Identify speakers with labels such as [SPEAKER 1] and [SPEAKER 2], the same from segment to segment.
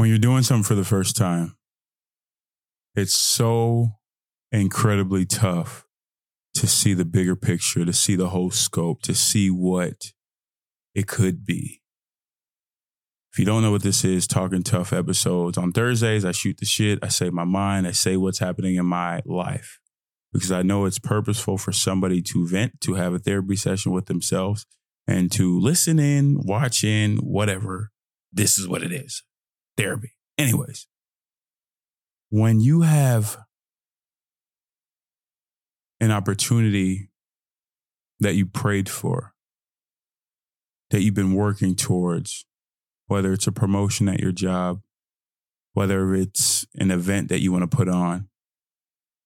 [SPEAKER 1] when you're doing something for the first time, it's so incredibly tough to see the bigger picture, to see the whole scope, to see what it could be. If you don't know what this is, Talkin' Tuff episodes on Thursdays, I shoot the shit, I say my mind, I say what's happening in my life because I know it's purposeful for somebody to vent, to have a therapy session with themselves, and to listen in, watch in, whatever. This is what it is therapy. Anyways, when you have an opportunity that you prayed for, that you've been working towards, whether it's a promotion at your job, whether it's an event that you want to put on,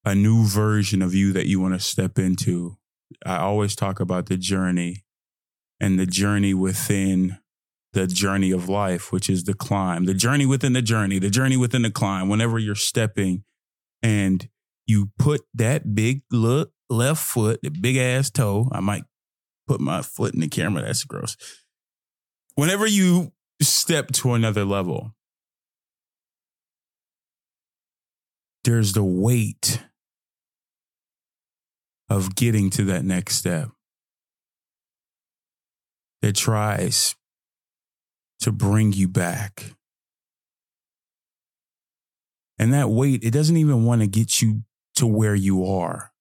[SPEAKER 1] a new version of you that you want to step into. I always talk about the journey and the journey within the journey of life, which is the climb, the journey within the journey, the journey within the climb. Whenever you're stepping and you put that big look left foot, the big ass toe, I might put my foot in the camera. That's gross. Whenever you step to another level, there's the weight of getting to that next step that tries to bring you back. And that weight, it doesn't even want to get you to where you are.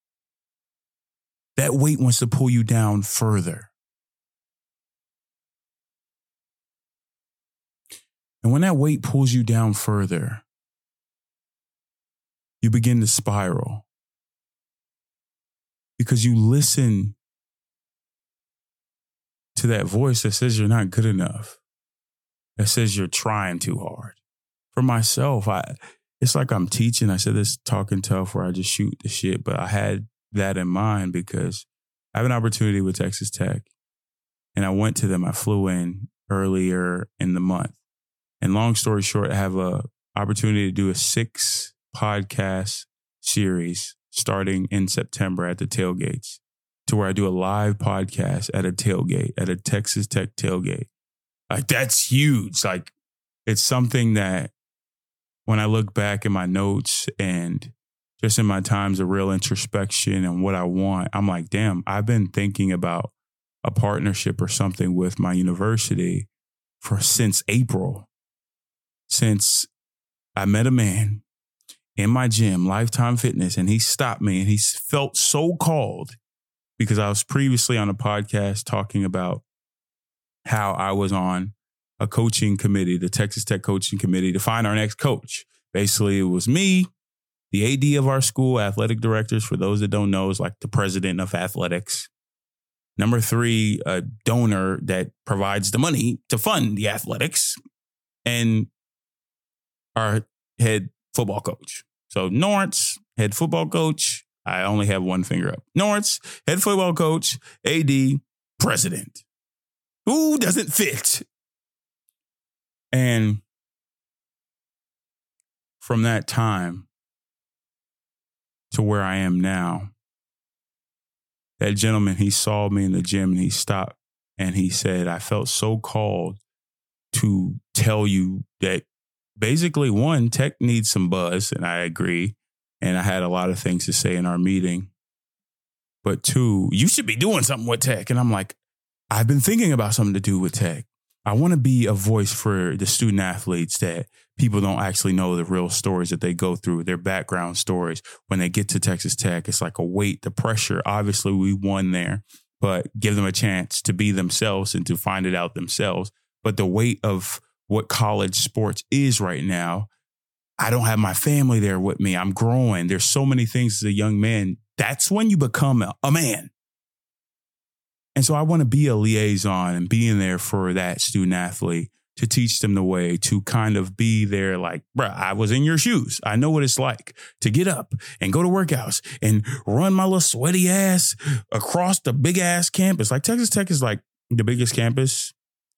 [SPEAKER 1] That weight wants to pull you down further. And when that weight pulls you down further, you begin to spiral because you listen to that voice that says you're not good enough, that says you're trying too hard. For myself, I it's like I'm teaching. I said this Talkin' Tuff where I just shoot the shit, but I had that in mind because I have an opportunity with Texas Tech and I went to them. I flew in earlier in the month. And long story short, I have a opportunity to do a six podcast series starting in September at the tailgates to where I do a live podcast at a tailgate, at a Texas Tech tailgate. Like that's huge. Like it's something that when I look back in my notes and just in my times of real introspection and what I want, I'm like, damn, I've been thinking about a partnership or something with my university for since April. Since I met a man in my gym, Lifetime Fitness, and he stopped me and he felt so called because I was previously on a podcast talking about how I was on a coaching committee, the Texas Tech coaching committee to find our next coach. Basically, it was me, the AD of our school, athletic directors, for those that don't know, is like the president of athletics. Number three, a donor that provides the money to fund the athletics. And our head football coach. So Norris, head football coach. I only have one finger up. Norris, head football coach, AD, president. Who doesn't fit? And from that time to where I am now, that gentleman, he saw me in the gym and he stopped and he said, I felt so called to tell you that basically one tech needs some buzz and i agree and i had a lot of things to say in our meeting but two you should be doing something with tech and i'm like i've been thinking about something to do with tech i want to be a voice for the student athletes that people don't actually know the real stories that they go through their background stories when they get to texas tech it's like a weight the pressure obviously we won there but give them a chance to be themselves and to find it out themselves but the weight of what college sports is right now. I don't have my family there with me. I'm growing. There's so many things as a young man. That's when you become a, a man. And so I want to be a liaison and being there for that student athlete to teach them the way to kind of be there like, bruh, I was in your shoes. I know what it's like to get up and go to workouts and run my little sweaty ass across the big ass campus. Like Texas Tech is like the biggest campus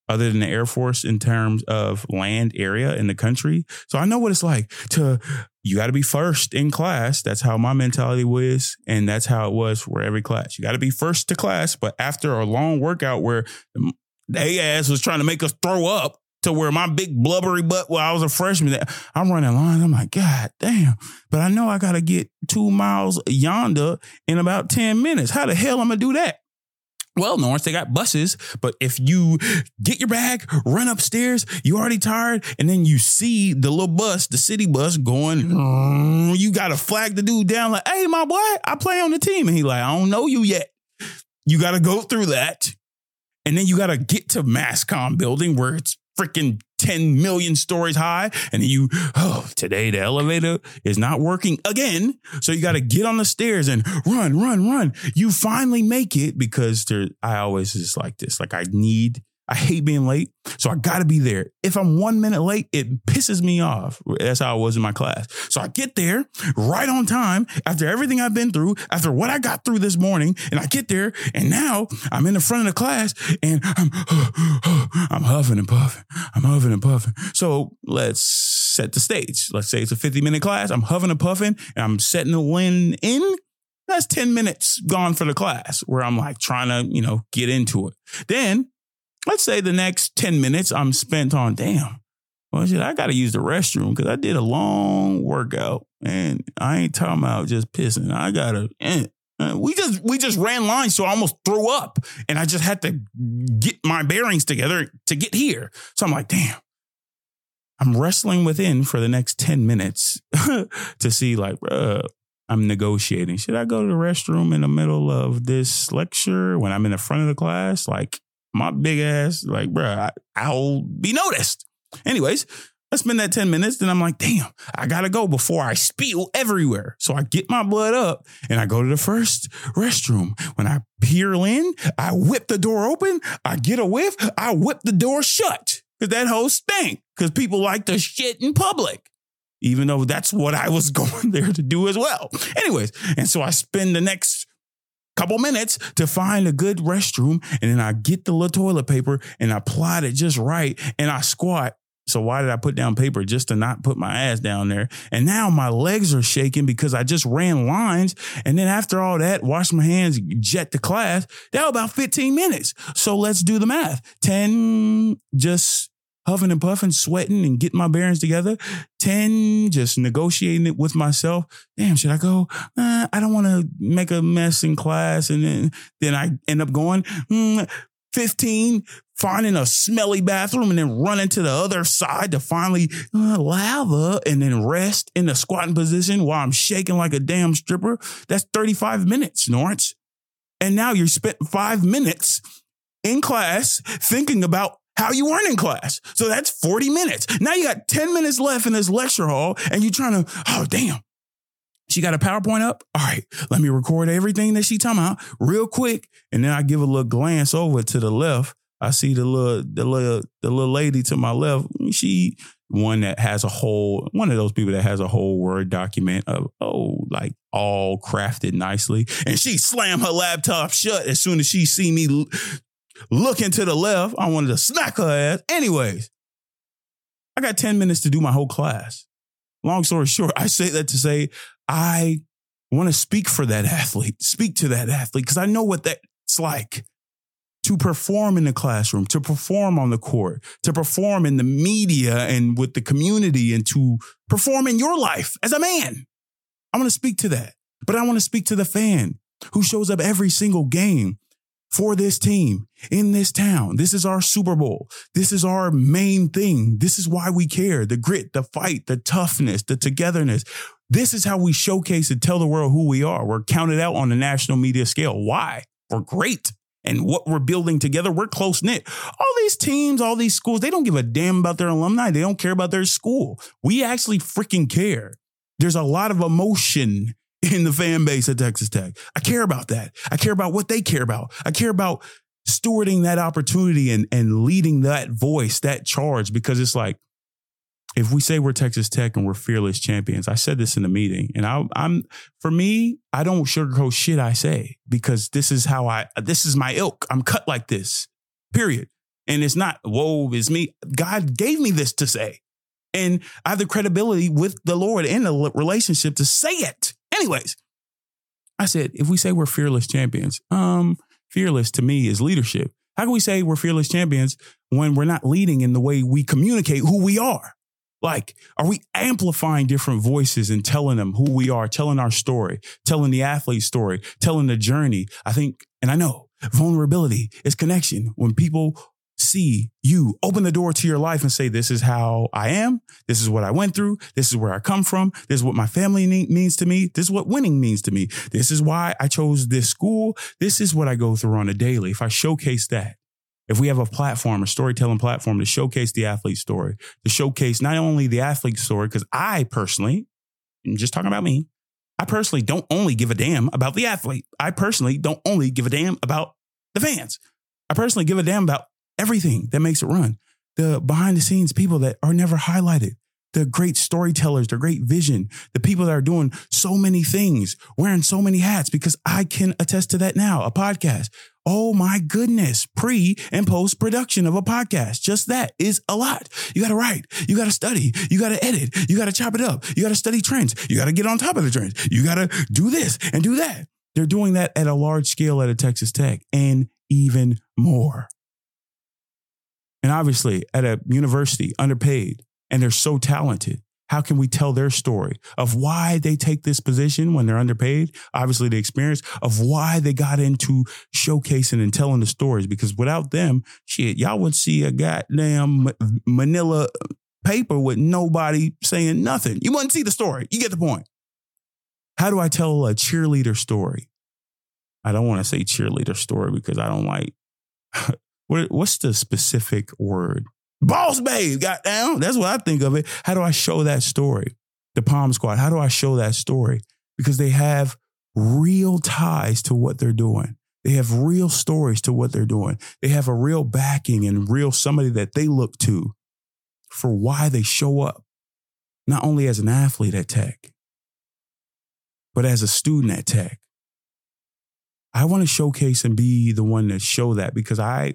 [SPEAKER 1] other than the Air Force in terms of land area in the country. So I know what it's like to, you got to be first in class. That's how my mentality was. And that's how it was for every class. You got to be first to class. But after a long workout where the ass was trying to make us throw up to where my big blubbery butt while I was a freshman, I'm running lines. I'm like, God damn. But I know I got to get two miles yonder in about 10 minutes. How the hell am I going to do that? Well, Norris, they got buses, but if you get your bag, run upstairs, you already tired, and then you see the little bus, the city bus going, mm, you got to flag the dude down like, hey, my boy, I play on the team. And he like, I don't know you yet. You got to go through that. And then you got to get to Masscom building where it's freaking 10 million stories high. And you, oh, today the elevator is not working again. So you got to get on the stairs and run, run, run. You finally make it because there, I always just like this. Like I need I hate being late. So I got to be there. If I'm one minute late, it pisses me off. That's how I was in my class. So I get there right on time after everything I've been through, after what I got through this morning. And I get there and now I'm in the front of the class and I'm, I'm huffing and puffing. I'm huffing and puffing. So let's set the stage. Let's say it's a 50 minute class. I'm huffing and puffing and I'm setting the wind in that's 10 minutes gone for the class where I'm like trying to, you know, get into it. Then let's say the next 10 minutes I'm spent on, damn, well, shit, I got to use the restroom because I did a long workout and I ain't talking about just pissing. I got to, eh. Uh, we just we just ran lines, so I almost threw up, and I just had to get my bearings together to get here. So I'm like, damn, I'm wrestling within for the next ten minutes to see, like, I'm negotiating. Should I go to the restroom in the middle of this lecture when I'm in the front of the class? Like, my big ass, like, bro, I, will be noticed. Anyways, I spend that 10 minutes, then I'm like, damn, I gotta go before I spill everywhere. So I get my blood up and I go to the first restroom. When I peer in, I whip the door open, I get a whiff, I whip the door shut. Cause that whole stink. Cause people like to shit in public. Even though that's what I was going there to do as well. Anyways, and so I spend the next couple minutes to find a good restroom. And then I get the little toilet paper and I plot it just right and I squat. So why did I put down paper just to not put my ass down there? And now my legs are shaking because I just ran lines. And then after all that, wash my hands, jet to class. That was about 15 minutes. So let's do the math. 10 just huffing and puffing, sweating and getting my bearings together. 10, just negotiating it with myself. Damn, should I go? I don't want to make a mess in class. And then, then I end up going, mm, 15, finding a smelly bathroom and then running to the other side to finally uh, lava and then rest in the squatting position while I'm shaking like a damn stripper. That's 35 minutes, Norris. And now you spent five minutes in class thinking about how you weren't in class. So that's 40 minutes. Now you got 10 minutes left in this lecture hall and you're trying to, oh, damn. She got a PowerPoint up. All right, let me record everything that she talking about real quick. And then I give a little glance over to the left. I see the little, the little, the little lady to my left. She one that has a whole, one of those people that has a whole word document of, oh, like all crafted nicely. And she slammed her laptop shut as soon as she see me looking to the left. I wanted to smack her ass. Anyways, I got 10 minutes to do my whole class. Long story short, I say that to say I want to speak for that athlete, speak to that athlete, because I know what that's like to perform in the classroom, to perform on the court, to perform in the media and with the community, and to perform in your life as a man. I want to speak to that. But I want to speak to the fan who shows up every single game for this team in this town. This is our Super Bowl. This is our main thing. This is why we care. The grit, the fight, the toughness, the togetherness. This is how we showcase and tell the world who we are. We're counted out on the national media scale. Why? We're great. And what we're building together, we're close knit. All these teams, all these schools, they don't give a damn about their alumni. They don't care about their school. We actually freaking care. There's a lot of emotion in the fan base at Texas Tech. I care about that. I care about what they care about. I care about stewarding that opportunity and, and leading that voice, that charge, because it's like, if we say we're Texas Tech and we're fearless champions, I said this in the meeting, and I, am for me, I don't sugarcoat shit I say because this is how I, this is my ilk. I'm cut like this, period. And it's not, whoa, it's me. God gave me this to say. And I have the credibility with the Lord in the relationship to say it. Anyways, I said, if we say we're fearless champions, um, fearless to me is leadership. How can we say we're fearless champions when we're not leading in the way we communicate who we are? Like, are we amplifying different voices and telling them who we are, telling our story, telling the athlete's story, telling the journey? I think, and I know vulnerability is connection. When people see you open the door to your life and say, This is how I am. This is what I went through. This is where I come from. This is what my family means to me. This is what winning means to me. This is why I chose this school. This is what I go through on a daily. If I showcase that, if we have a platform, a storytelling platform to showcase the athlete story, to showcase not only the athlete story, because I personally, I'm just talking about me, I personally don't only give a damn about the athlete. I personally don't only give a damn about the fans. I personally give a damn about everything that makes it run. The behind the scenes people that are never highlighted, the great storytellers, the great vision, the people that are doing so many things, wearing so many hats, because I can attest to that now. A podcast. Oh my goodness. Pre and post production of a podcast. Just that is a lot. You got to write. You got to study. You got to edit. You got to chop it up. You got to study trends. You got to get on top of the trends. You got to do this and do that. They're doing that at a large scale at a Texas Tech and even more. And obviously, at a university, underpaid, and they're so talented. How can we tell their story of why they take this position when they're underpaid? Obviously, the experience of why they got into showcasing and telling the stories. Because without them, shit, y'all would see a goddamn manila paper with nobody saying nothing. You wouldn't see the story. You get the point. How do I tell a cheerleader story? I don't want to say cheerleader story because I don't like What, what's the specific word? Boss babe, goddamn. That's what I think of it. How do I show that story? The Pom Squad. How do I show that story? Because they have real ties to what they're doing. They have real stories to what they're doing. They have a real backing and real somebody that they look to for why they show up, not only as an athlete at Tech, but as a student at Tech. I want to showcase and be the one to show that because I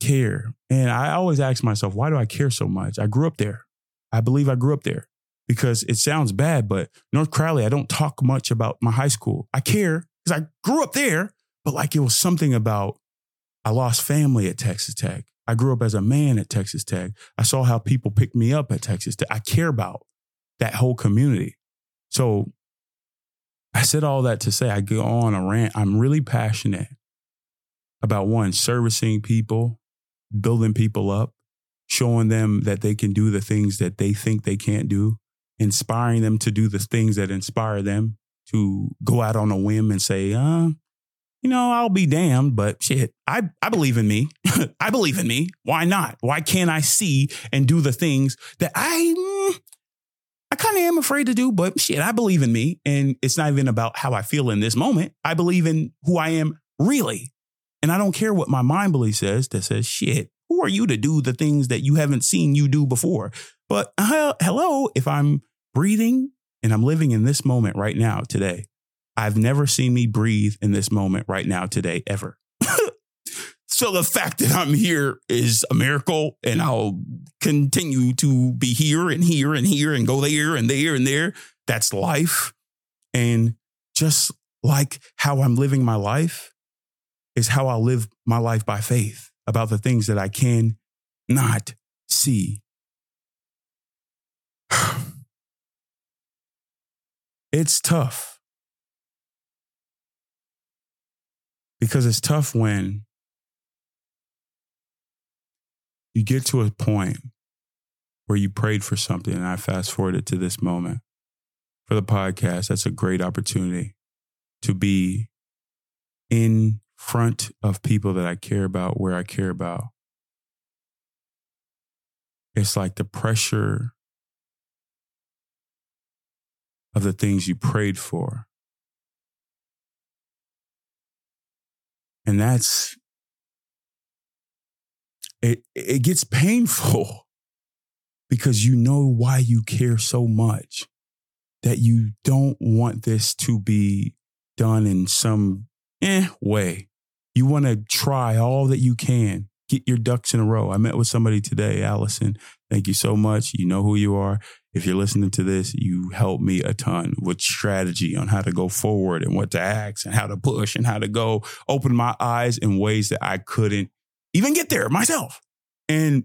[SPEAKER 1] care. And I always ask myself, why do I care so much? I grew up there. I believe I grew up there because it sounds bad, but North Crowley, I don't talk much about my high school. I care because I grew up there, but like it was something about I lost family at Texas Tech. I grew up as a man at Texas Tech. I saw how people picked me up at Texas Tech. I care about that whole community. So I said all that to say I go on a rant. I'm really passionate about one, servicing people, building people up, showing them that they can do the things that they think they can't do, inspiring them to do the things that inspire them to go out on a whim and say, uh, you know, I'll be damned, but shit, I, I believe in me. I believe in me. Why not? Why can't I see and do the things that I, mm, I kind of am afraid to do, but shit, I believe in me. And it's not even about how I feel in this moment. I believe in who I am really. And I don't care what my mind belief says that says, shit, who are you to do the things that you haven't seen you do before? But uh, hello, if I'm breathing and I'm living in this moment right now, today, I've never seen me breathe in this moment right now, today, ever. so the fact that I'm here is a miracle and I'll continue to be here and here and here and go there and there and there. That's life. And just like how I'm living my life, is how I'll live my life by faith about the things that I can not see. it's tough because it's tough when you get to a point where you prayed for something, and I fast forwarded to this moment for the podcast. That's a great opportunity to be in front of people that I care about, where I care about. It's like the pressure of the things you prayed for. And that's, it, it gets painful because you know why you care so much that you don't want this to be done in some eh way. You want to try all that you can. Get your ducks in a row. I met with somebody today, Allison, Thank you so much. You know who you are. If you're listening to this, you helped me a ton with strategy on how to go forward and what to ask and how to push and how to go open my eyes in ways that I couldn't even get there myself. And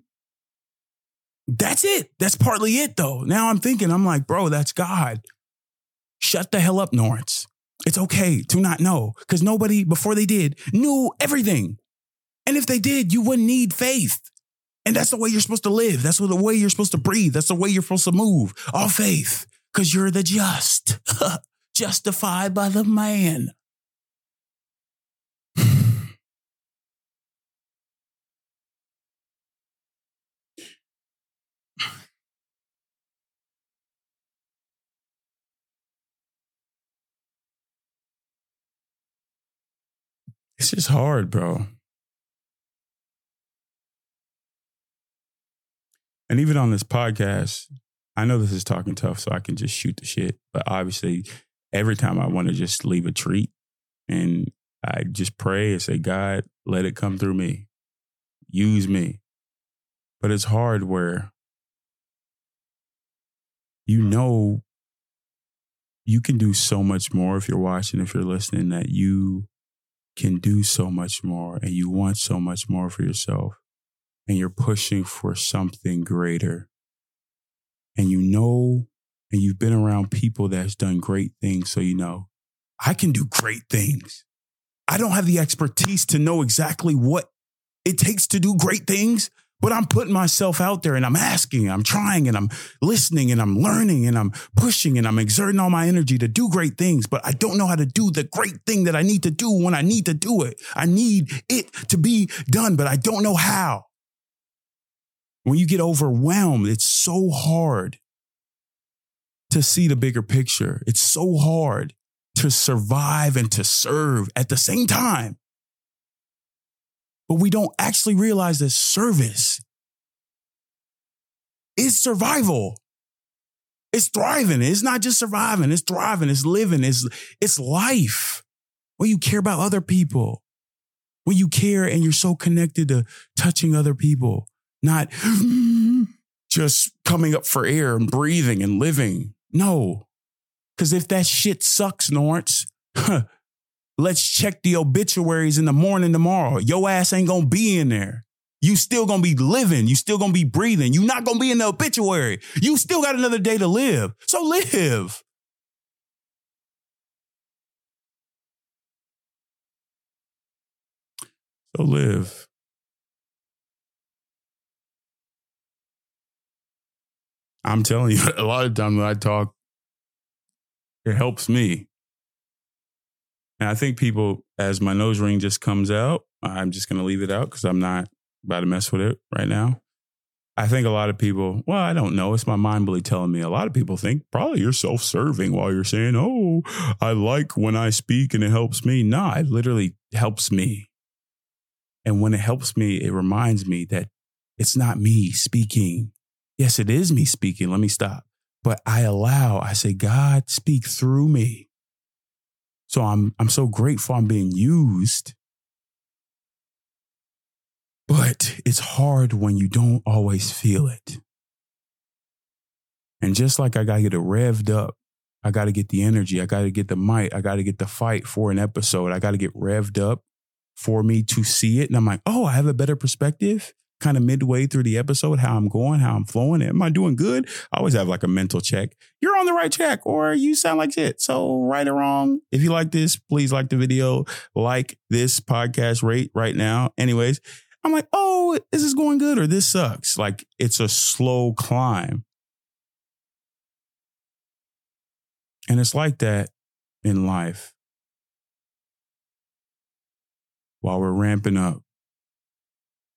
[SPEAKER 1] that's it. That's partly it though. Now I'm thinking, I'm like, bro, that's God. Shut the hell up, Norris. It's okay to not know because nobody before they did knew everything. And if they did, you wouldn't need faith. And that's the way you're supposed to live. That's the way you're supposed to breathe. That's the way you're supposed to move. All faith, because you're the just, justified by the man. It's just hard, bro. And even on this podcast, I know this is Talkin' Tuff, so I can just shoot the shit. But obviously, every time I want to just leave a treat and I just pray and say, God, let it come through me. Use me. But it's hard where you know you can do so much more if you're watching, if you're listening, that you can do so much more and you want so much more for yourself and you're pushing for something greater. And you know, and you've been around people that's done great things. So you know, I can do great things. I don't have the expertise to know exactly what it takes to do great things, but I'm putting myself out there and I'm asking, I'm trying and I'm listening and I'm learning and I'm pushing and I'm exerting all my energy to do great things, but I don't know how to do the great thing that I need to do when I need to do it. I need it to be done, but I don't know how. When you get overwhelmed, it's so hard to see the bigger picture. It's so hard to survive and to serve at the same time. But we don't actually realize that service is survival. It's thriving. It's not just surviving, it's thriving, it's living, it's, it's life. When you care about other people, when you care and you're so connected to touching other people, not just coming up for air and breathing and living. No. Because if that shit sucks, Norris, let's check the obituaries in the morning tomorrow. Your ass ain't gonna be in there. You still gonna be living. You still gonna be breathing. You not gonna be in the obituary. You still got another day to live. So live. So live. I'm telling you, a lot of times when I talk, it helps me. And I think people, as my nose ring just comes out, I'm just going to leave it out because I'm not about to mess with it right now. I think a lot of people, well, I don't know. It's my mind bully telling me. A lot of people think probably you're self serving while you're saying, oh, I like when I speak and it helps me. No, it literally helps me. And when it helps me, it reminds me that it's not me speaking. Yes, it is me speaking. Let me stop. But I allow, I say, God, speak through me. So I'm, I'm so grateful I'm being used. But it's hard when you don't always feel it. And just like I got to get it revved up, I got to get the energy, I got to get the might, I got to get the fight for an episode, I got to get revved up for me to see it. And I'm like, oh, I have a better perspective kind of midway through the episode, how I'm going, how I'm flowing. Am I doing good? I always have like a mental check. You're on the right track or you sound like shit. So right or wrong, if you like this, please like the video, like this podcast rate right now. Anyways, I'm like, oh, is this is going good or this sucks. Like it's a slow climb. And it's like that in life. While we're ramping up,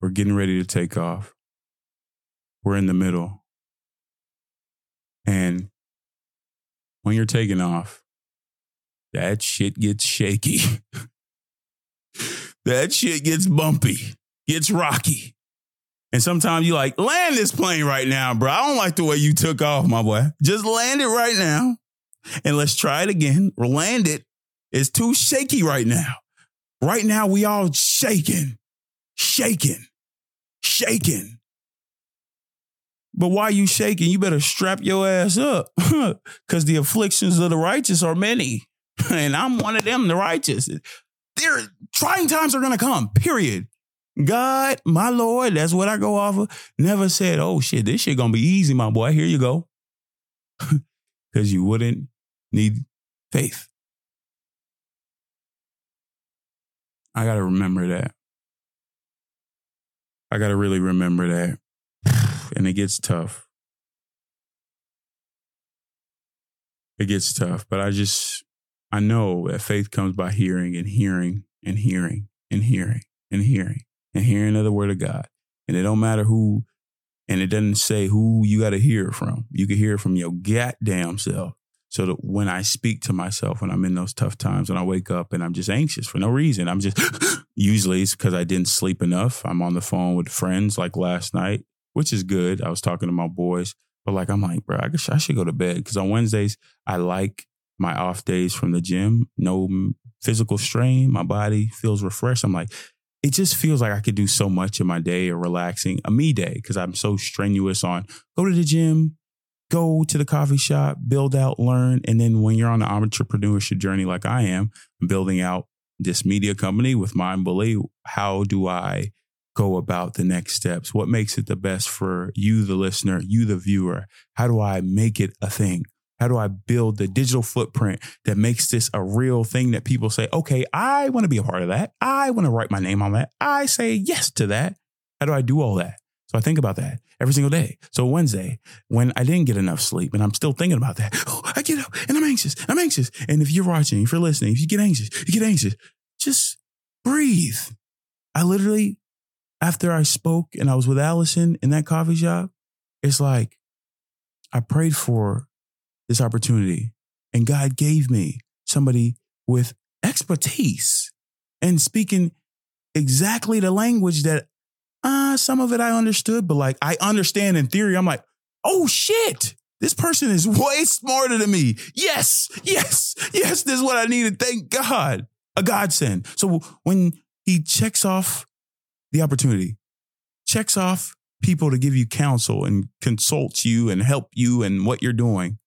[SPEAKER 1] we're getting ready to take off. We're in the middle. And when you're taking off, that shit gets shaky. that shit gets bumpy, gets rocky. And sometimes you like, land this plane right now, bro. I don't like the way you took off, my boy. Just land it right now. And let's try it again. We're land it. It's too shaky right now. Right now, we all shaking shaking, shaking. But why you shaking? You better strap your ass up because the afflictions of the righteous are many. and I'm one of them, the righteous. There, trying times are going to come, period. God, my Lord, that's what I go off of. Never said, oh shit, this shit going to be easy, my boy. Here you go. Because you wouldn't need faith. I got to remember that. I got to really remember that. And it gets tough. It gets tough, but I just, I know that faith comes by hearing and hearing and hearing and hearing and hearing and hearing of the word of God. And it don't matter who, and it doesn't say who you got to hear from. You can hear it from your goddamn self. So that when I speak to myself when I'm in those tough times, when I wake up and I'm just anxious for no reason, I'm just usually it's because I didn't sleep enough. I'm on the phone with friends like last night, which is good. I was talking to my boys, but like I'm like, bro, I, guess I should go to bed because on Wednesdays I like my off days from the gym. No mm, physical strain. My body feels refreshed. I'm like, it just feels like I could do so much in my day or relaxing a me day because I'm so strenuous on go to the gym, go to the coffee shop, build out, learn. And then when you're on the entrepreneurship journey like I am, building out this media company with Mind Bully, how do I go about the next steps? What makes it the best for you, the listener, you, the viewer? How do I make it a thing? How do I build the digital footprint that makes this a real thing that people say, okay, I want to be a part of that. I want to write my name on that. I say yes to that. How do I do all that? So I think about that every single day. So Wednesday, when I didn't get enough sleep and I'm still thinking about that, oh, I get up and I'm anxious. I'm anxious. And if you're watching, if you're listening, if you get anxious, you get anxious, just breathe. I literally, after I spoke and I was with Allison in that coffee shop, it's like I prayed for this opportunity and God gave me somebody with expertise and speaking exactly the language that uh, some of it I understood, but like I understand in theory. I'm like, oh shit, this person is way smarter than me. Yes, yes, yes, this is what I needed. Thank God. A godsend. So when he checks off the opportunity, checks off people to give you counsel and consults you and help you and what you're doing,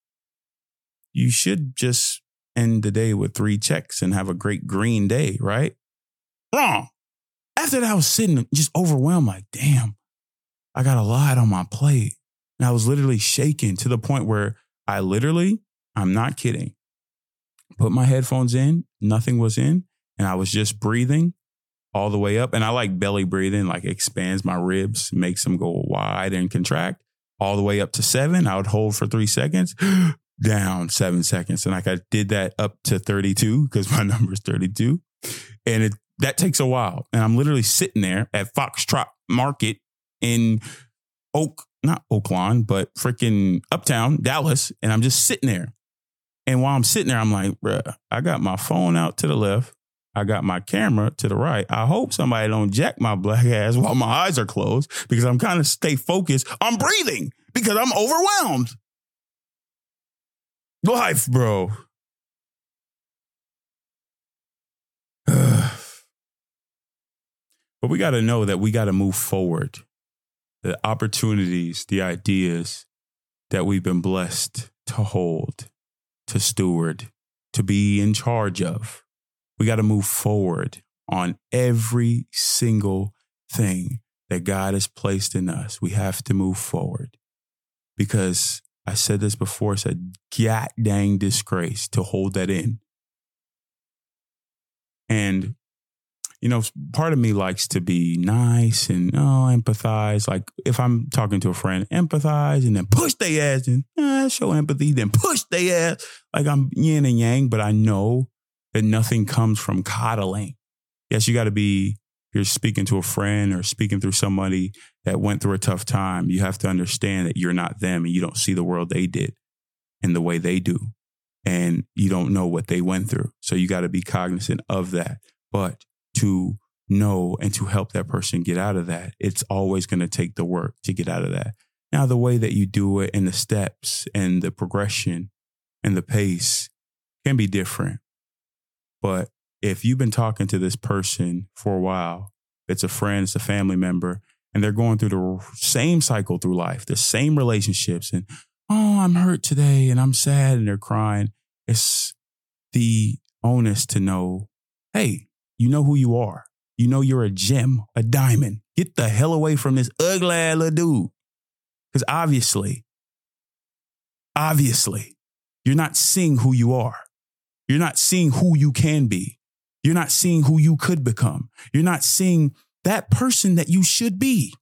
[SPEAKER 1] you should just end the day with three checks and have a great green day, right? Wrong. After that, I was sitting just overwhelmed, like, damn, I got a lot on my plate. And I was literally shaking to the point where I literally, I'm not kidding, put my headphones in, nothing was in, and I was just breathing all the way up. And I like belly breathing, like expands my ribs, makes them go wide and contract all the way up to seven. I would hold for three seconds, down seven seconds. And like I did that up to 32 because my number is 32. And it that takes a while. And I'm literally sitting there at Foxtrot Market in Oak, not Oaklawn, but freaking Uptown, Dallas. And I'm just sitting there. And while I'm sitting there, I'm like, bruh, I got my phone out to the left. I got my camera to the right. I hope somebody don't jack my black ass while my eyes are closed because I'm kind of stay focused I'm breathing because I'm overwhelmed. Life, bro. But we got to know that we got to move forward. The opportunities, the ideas that we've been blessed to hold, to steward, to be in charge of. We got to move forward on every single thing that God has placed in us. We have to move forward because I said this before, it's a god dang disgrace to hold that in. And you know, part of me likes to be nice and oh, empathize. Like if I'm talking to a friend, empathize and then push their ass and eh, show empathy, then push their ass. Like I'm yin and yang, but I know that nothing comes from coddling. Yes, you got to be, you're speaking to a friend or speaking through somebody that went through a tough time. You have to understand that you're not them and you don't see the world they did in the way they do. And you don't know what they went through. So you got to be cognizant of that. But to know and to help that person get out of that, it's always going to take the work to get out of that. Now, the way that you do it and the steps and the progression and the pace can be different. But if you've been talking to this person for a while, it's a friend, it's a family member, and they're going through the same cycle through life, the same relationships, and oh, I'm hurt today and I'm sad and they're crying. It's the onus to know, hey, you know who you are. You know you're a gem, a diamond. Get the hell away from this ugly little dude. Because obviously, obviously, you're not seeing who you are. You're not seeing who you can be. You're not seeing who you could become. You're not seeing that person that you should be.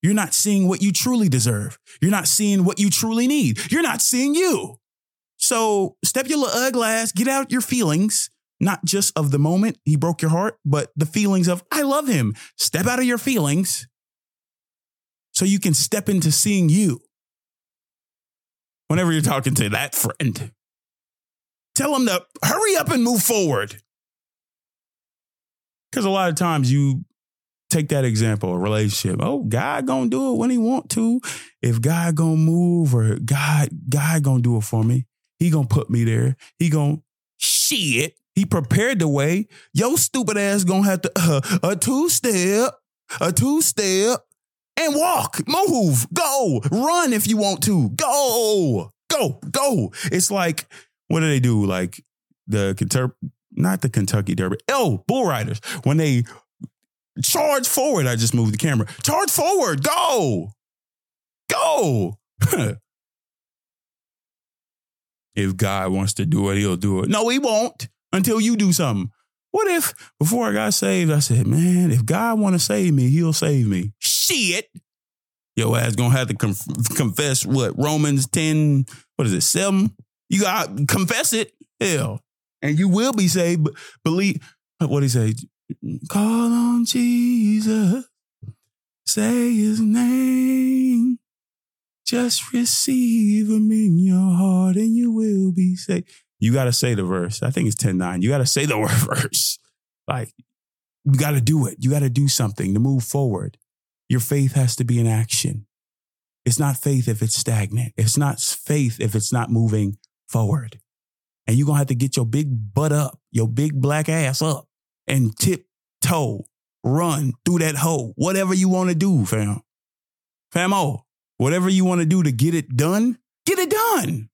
[SPEAKER 1] You're not seeing what you truly deserve. You're not seeing what you truly need. You're not seeing you. So step your little ugly ass, get out your feelings, not just of the moment he broke your heart, but the feelings of, I love him. Step out of your feelings so you can step into seeing you. Whenever you're talking to that friend, tell him to hurry up and move forward. Because a lot of times you take that example, a relationship. Oh, God gonna do it when he want to. If God gonna move or God, God gonna do it for me. He gonna put me there. He gonna shit. He prepared the way. Yo, stupid ass gonna have to uh, a two step, a two step, and walk, move, go, run if you want to, go, go, go. It's like what do they do? Like the not the Kentucky Derby. Oh, bull riders when they charge forward. I just moved the camera. Charge forward, go, go. if God wants to do it, He'll do it. No, He won't until you do something. What if before I got saved, I said, man, if God want to save me, he'll save me. Shit. Your ass gonna have to conf- confess what? Romans 10, what is it, 7? You got to confess it. Hell. And you will be saved. But Believe, what he say? Call on Jesus. Say his name. Just receive him in your heart and you will be saved you got to say the verse. I think it's 10 9. You got to say the verse. Like, you got to do it. You got to do something to move forward. Your faith has to be in action. It's not faith if it's stagnant. It's not faith if it's not moving forward. And you're going to have to get your big butt up, your big black ass up and tiptoe, run through that hole. Whatever you want to do, fam. Famo, whatever you want to do to get it done, get it done.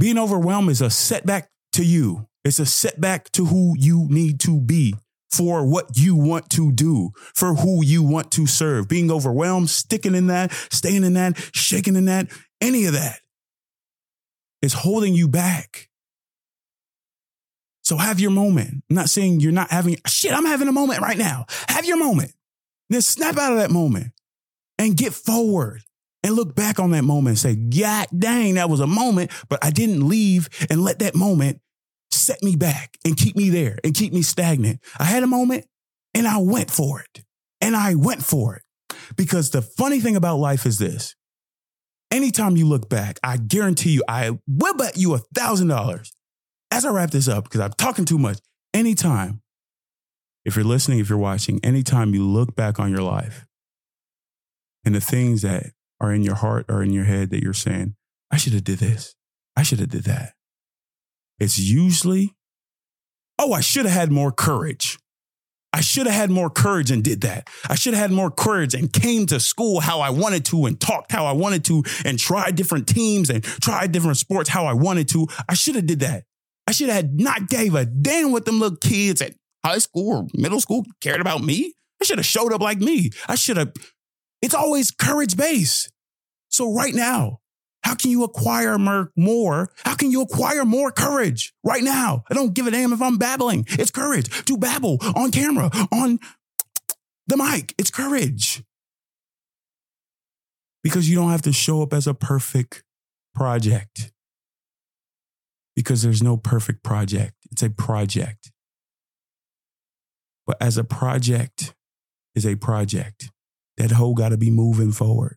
[SPEAKER 1] Being overwhelmed is a setback to you. It's a setback to who you need to be for what you want to do, for who you want to serve. Being overwhelmed, sticking in that, staying in that, shaking in that, any of that is holding you back. So have your moment. I'm not saying you're not having, shit, I'm having a moment right now. Have your moment. Then snap out of that moment and get forward and look back on that moment and say, God dang, that was a moment, but I didn't leave and let that moment set me back and keep me there and keep me stagnant. I had a moment and I went for it. And I went for it. Because the funny thing about life is this anytime you look back, I guarantee you, I will bet you a thousand dollars as I wrap this up, because I'm talking too much. Anytime, if you're listening, if you're watching, anytime you look back on your life and the things that are in your heart or in your head that you're saying, I should have did this. I should have did that. It's usually, oh, I should have had more courage. I should have had more courage and did that. I should have had more courage and came to school how I wanted to and talked how I wanted to and tried different teams and tried different sports how I wanted to. I should have did that. I should have not gave a damn what them little kids at high school or middle school cared about me. I should have showed up like me. I should have it's always courage based. So right now, how can you acquire more? How can you acquire more courage right now? I don't give a damn if I'm babbling. It's courage to babble on camera, on the mic. It's courage. Because you don't have to show up as a perfect project. Because there's no perfect project. It's a project. But as a project is a project, that hoe got to be moving forward.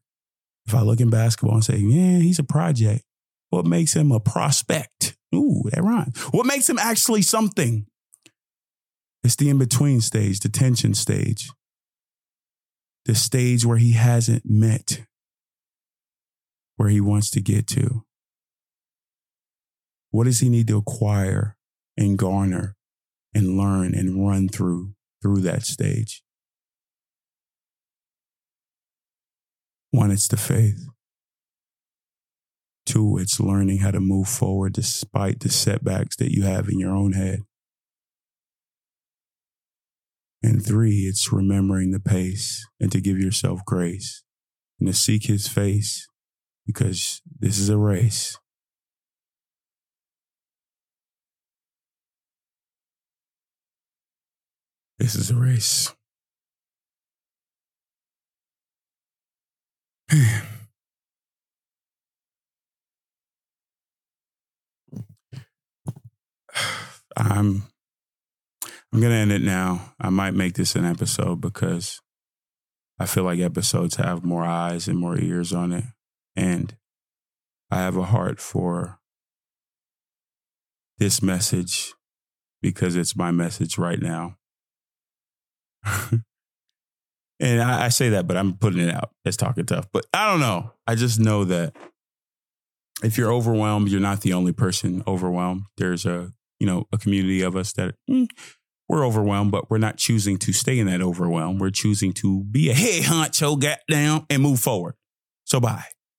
[SPEAKER 1] If I look in basketball and say, yeah, he's a project, what makes him a prospect? Ooh, that rhymes. What makes him actually something? It's the in between stage, the tension stage, the stage where he hasn't met where he wants to get to. What does he need to acquire and garner and learn and run through through that stage? One, it's the faith. Two, it's learning how to move forward despite the setbacks that you have in your own head. And three, it's remembering the pace and to give yourself grace and to seek his face because this is a race. This is a race. I'm I'm gonna end it now. I might make this an episode because I feel like episodes have more eyes and more ears on it. And I have a heart for this message because it's my message right now. and I, I, say that, but I'm putting it out as Talkin' Tuff. But I don't know. I just know that if you're overwhelmed, you're not the only person overwhelmed. There's a you know a community of us that mm, we're overwhelmed, but we're not choosing to stay in that overwhelm. We're choosing to be a head honcho, down, and move forward. So bye.